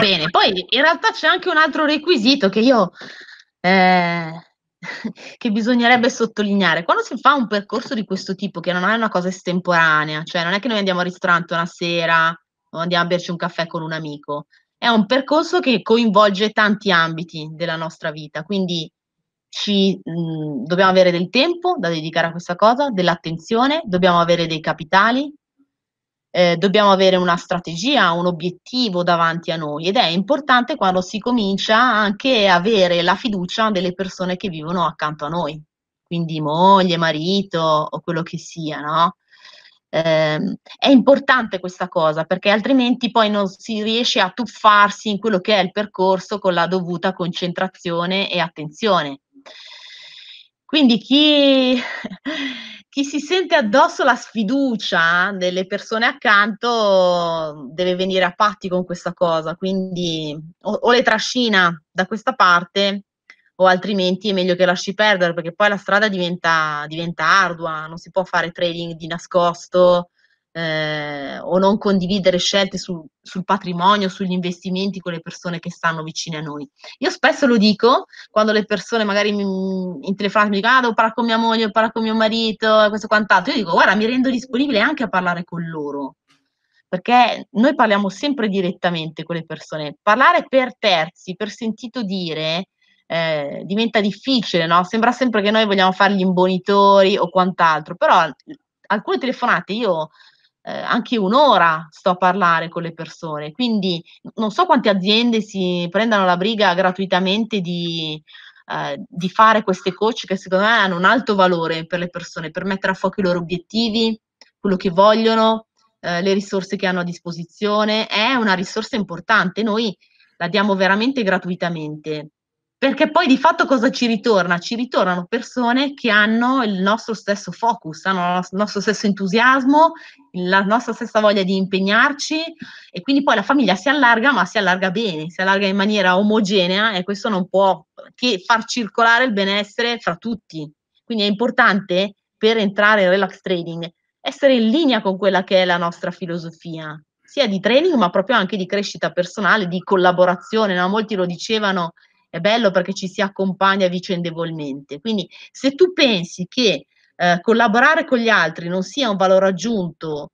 bene. Poi in realtà c'è anche un altro requisito che io eh, che bisognerebbe sottolineare. Quando si fa un percorso di questo tipo, che non è una cosa estemporanea, cioè non è che noi andiamo al ristorante una sera o andiamo a berci un caffè con un amico, è un percorso che coinvolge tanti ambiti della nostra vita, quindi ci, mh, dobbiamo avere del tempo da dedicare a questa cosa, dell'attenzione, dobbiamo avere dei capitali, eh, dobbiamo avere una strategia, un obiettivo davanti a noi ed è importante quando si comincia anche avere la fiducia delle persone che vivono accanto a noi, quindi moglie, marito o quello che sia, no? Eh, è importante questa cosa perché altrimenti poi non si riesce a tuffarsi in quello che è il percorso con la dovuta concentrazione e attenzione. Quindi chi, chi si sente addosso la sfiducia delle persone accanto deve venire a patti con questa cosa, quindi o, o le trascina da questa parte o altrimenti è meglio che lasci perdere perché poi la strada diventa, diventa ardua, non si può fare trading di nascosto, eh, o non condividere scelte su, sul patrimonio, sugli investimenti con le persone che stanno vicine a noi. Io spesso lo dico quando le persone magari mi, in telefonata mi dicono ah devo parlare con mia moglie, devo parlare con mio marito, questo quant'altro, io dico guarda mi rendo disponibile anche a parlare con loro, perché noi parliamo sempre direttamente con le persone, parlare per terzi, per sentito dire, eh, diventa difficile, no? Sembra sempre che noi vogliamo fare gli imbonitori o quant'altro, però alcune telefonate io eh, anche un'ora sto a parlare con le persone, quindi non so quante aziende si prendano la briga gratuitamente di, eh, di fare queste coach che secondo me hanno un alto valore per le persone, per mettere a fuoco i loro obiettivi, quello che vogliono, eh, le risorse che hanno a disposizione, è una risorsa importante, noi la diamo veramente gratuitamente. Perché poi di fatto cosa ci ritorna? Ci ritornano persone che hanno il nostro stesso focus, hanno il nostro stesso entusiasmo, la nostra stessa voglia di impegnarci e quindi poi la famiglia si allarga, ma si allarga bene, si allarga in maniera omogenea e questo non può che far circolare il benessere fra tutti. Quindi è importante per entrare in relax trading essere in linea con quella che è la nostra filosofia, sia di training ma proprio anche di crescita personale, di collaborazione. No? Molti lo dicevano è bello perché ci si accompagna vicendevolmente. Quindi se tu pensi che eh, collaborare con gli altri non sia un valore aggiunto,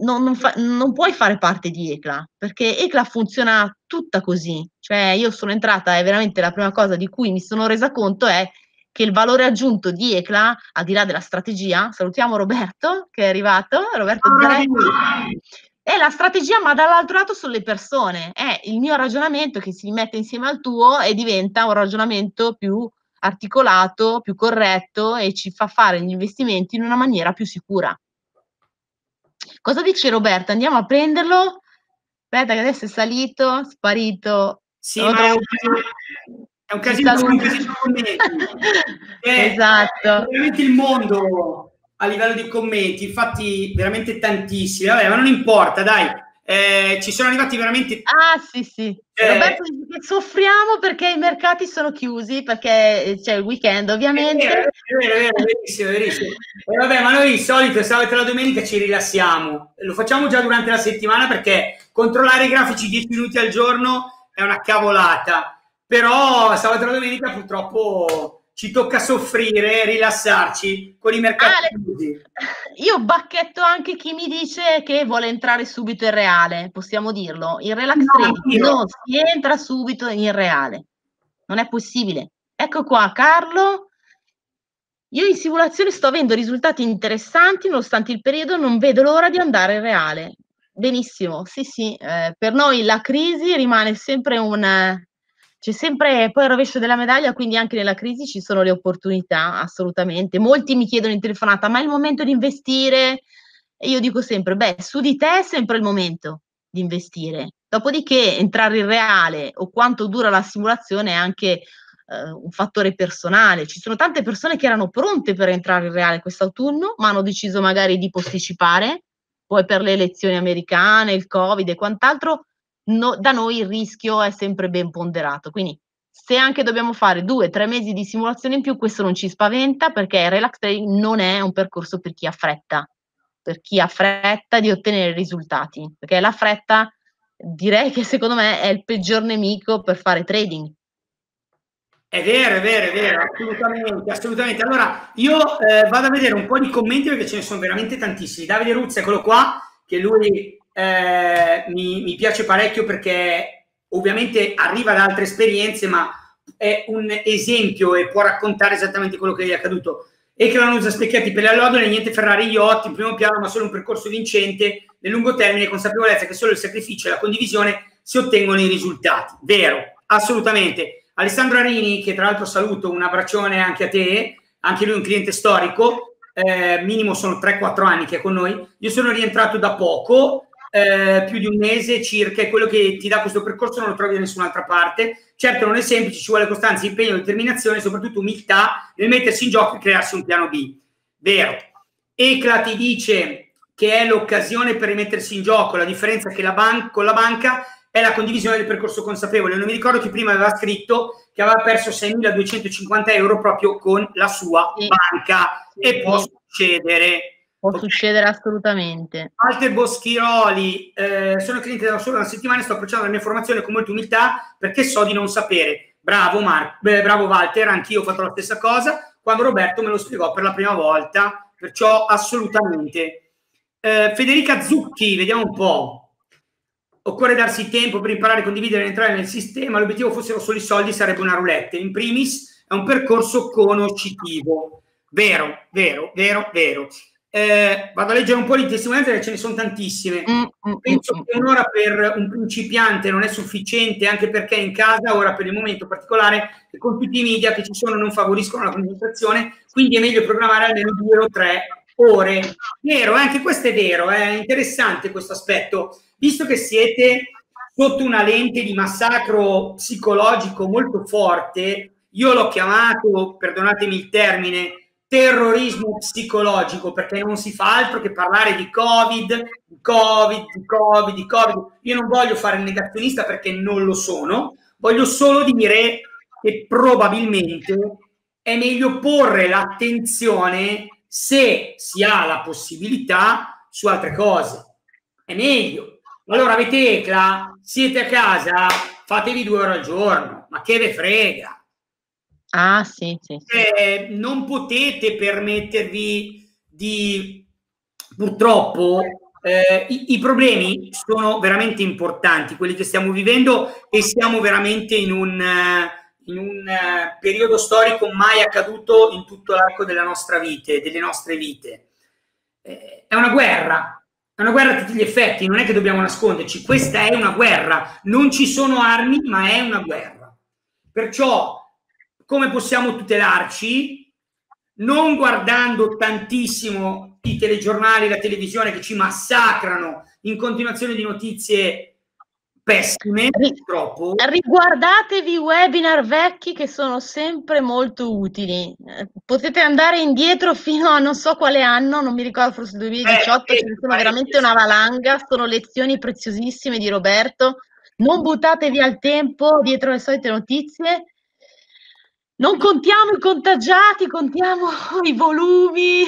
non, non, fa, non, puoi fare parte di ECLA, perché ECLA funziona tutta così. Cioè io sono entrata e veramente la prima cosa di cui mi sono resa conto è che il valore aggiunto di ECLA, al di là della strategia, salutiamo Roberto che è arrivato, Roberto Zaretti, è la strategia, ma dall'altro lato sono le persone. È il mio ragionamento che si mette insieme al tuo e diventa un ragionamento più articolato, più corretto e ci fa fare gli investimenti in una maniera più sicura. Cosa dice Roberto? Andiamo a prenderlo. Aspetta che adesso è salito, sparito. Sì, ma è un, è un casino, è un casino esatto. È veramente il mondo a livello di commenti, infatti veramente tantissimi, vabbè, ma non importa, dai, eh, ci sono arrivati veramente... Ah sì sì, eh, Roberto soffriamo perché i mercati sono chiusi, perché c'è il weekend ovviamente. È vero, è vero, è vero verissimo, verissimo. E vabbè, ma noi di solito sabato e la domenica ci rilassiamo, lo facciamo già durante la settimana perché controllare i grafici 10 minuti al giorno è una cavolata, però sabato e la domenica purtroppo ci tocca soffrire, rilassarci con i mercati Ale, Io bacchetto anche chi mi dice che vuole entrare subito in reale, possiamo dirlo. In relax no, non si entra subito in reale. Non è possibile. Ecco qua Carlo. Io in simulazione sto avendo risultati interessanti, nonostante il periodo non vedo l'ora di andare in reale. Benissimo, sì, sì, eh, per noi la crisi rimane sempre un, c'è sempre poi il rovescio della medaglia, quindi anche nella crisi ci sono le opportunità, assolutamente. Molti mi chiedono in telefonata, ma è il momento di investire? E io dico sempre, beh, su di te è sempre il momento di investire. Dopodiché entrare in reale o quanto dura la simulazione è anche eh, un fattore personale. Ci sono tante persone che erano pronte per entrare in reale quest'autunno, ma hanno deciso magari di posticipare, poi per le elezioni americane, il Covid e quant'altro, no, da noi il rischio è sempre ben ponderato. Quindi se anche dobbiamo fare due, tre mesi di simulazione in più, questo non ci spaventa perché il relax trading non è un percorso per chi ha fretta, per chi ha fretta di ottenere risultati, perché la fretta direi che secondo me è il peggior nemico per fare trading. È vero, è vero, è vero, assolutamente, assolutamente. Allora, io eh, vado a vedere un po' di commenti perché ce ne sono veramente tantissimi. Davide Ruzzi, eccolo qua, che lui eh, mi, mi, piace parecchio perché ovviamente arriva da altre esperienze, ma è un esempio e può raccontare esattamente quello che gli è accaduto. E che non usa specchiati per le allodole, niente Ferrari yacht in primo piano, ma solo un percorso vincente nel lungo termine, consapevolezza che solo il sacrificio e la condivisione si ottengono i risultati. Vero, assolutamente. Alessandro Arini, che tra l'altro saluto, un abbraccione anche a te, anche lui un cliente storico, eh, minimo sono 3-4 anni che è con noi. Io sono rientrato da poco, eh, più di un mese circa, e quello che ti dà questo percorso non lo trovi da nessun'altra parte. Certo non è semplice, ci vuole costanza, impegno, determinazione e soprattutto umiltà nel mettersi in gioco e crearsi un piano B. Vero. Ecla ti dice che è l'occasione per rimettersi in gioco, la differenza è che la ban- con la banca è la condivisione del percorso consapevole. Non mi ricordo chi prima aveva scritto che aveva perso 6.250 euro proprio con la sua sì. banca sì. e può succedere. Può succedere assolutamente. Walter Boschiroli, eh, sono cliente da solo una settimana e sto approcciando la mia formazione con molta umiltà perché so di non sapere. Bravo, Mar- beh, bravo Walter, anch'io ho fatto la stessa cosa quando Roberto me lo spiegò per la prima volta, perciò assolutamente. Eh, Federica Zucchi, vediamo un po'. Occorre darsi tempo per imparare a condividere e entrare nel sistema. L'obiettivo fossero solo i soldi, sarebbe una roulette. In primis è un percorso conoscitivo. Vero, vero, vero, vero. Eh, vado a leggere un po' di testimonianze perché ce ne sono tantissime. Mm, mm, Penso mm, che un'ora per un principiante non è sufficiente, anche perché in casa, ora per il momento particolare, con tutti i media che ci sono non favoriscono la concentrazione, quindi è meglio programmare almeno due o tre ore. Vero, anche questo è vero, è interessante questo aspetto visto che siete sotto una lente di massacro psicologico molto forte, io l'ho chiamato, perdonatemi il termine, terrorismo psicologico, perché non si fa altro che parlare di Covid, di Covid, di Covid, di Covid. Io non voglio fare il negazionista perché non lo sono, voglio solo dire che probabilmente è meglio porre l'attenzione se si ha la possibilità su altre cose. È meglio, allora avete ECLA, siete a casa, fatevi due ore al giorno, ma che ve frega? Ah sì, sì. Eh, non potete permettervi di, purtroppo, eh, i, i, problemi sono veramente importanti, quelli che stiamo vivendo e siamo veramente in un, in un uh, periodo storico mai accaduto in tutto l'arco della nostra vita, delle nostre vite. Eh, è una guerra, è una guerra a tutti gli effetti, non è che dobbiamo nasconderci, questa è una guerra, non ci sono armi, ma è una guerra. Perciò come possiamo tutelarci? Non guardando tantissimo i telegiornali, la televisione che ci massacrano in continuazione di notizie pessime, purtroppo. Riguardatevi i webinar vecchi che sono sempre molto utili. Potete andare indietro fino a non so quale anno, non mi ricordo, forse 2018, eh, ce ne sono veramente una valanga, sono lezioni preziosissime di Roberto. Non buttatevi al tempo dietro le solite notizie non contiamo i contagiati, contiamo i volumi,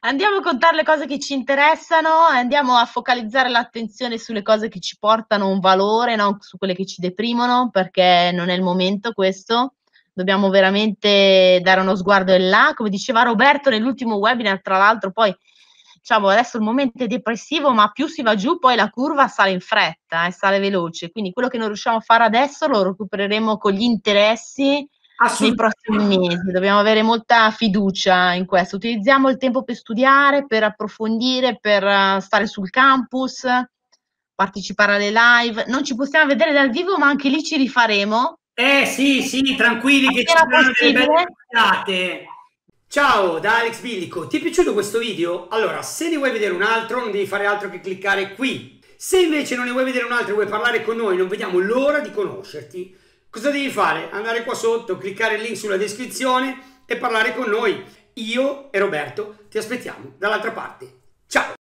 andiamo a contare le cose che ci interessano andiamo a focalizzare l'attenzione sulle cose che ci portano un valore, non su quelle che ci deprimono, perché non è il momento questo. Dobbiamo veramente dare uno sguardo in là, come diceva Roberto nell'ultimo webinar, tra l'altro poi diciamo adesso il momento è depressivo, ma più si va giù, poi la curva sale in fretta e eh, sale veloce. Quindi quello che non riusciamo a fare adesso lo recupereremo con gli interessi nei prossimi mesi. Dobbiamo avere molta fiducia in questo. Utilizziamo il tempo per studiare, per approfondire, per uh, stare sul campus, partecipare alle live. Non ci possiamo vedere dal vivo, ma anche lì ci rifaremo. Eh sì, sì, tranquilli che ci saranno delle belle Ciao da Alex Billico, ti è piaciuto questo video? Allora, se ne vuoi vedere un altro non devi fare altro che cliccare qui. Se invece non ne vuoi vedere un altro e vuoi parlare con noi, non vediamo l'ora di conoscerti Cosa devi fare? Andare qua sotto, cliccare il link sulla descrizione e parlare con noi. Io e Roberto ti aspettiamo dall'altra parte. Ciao!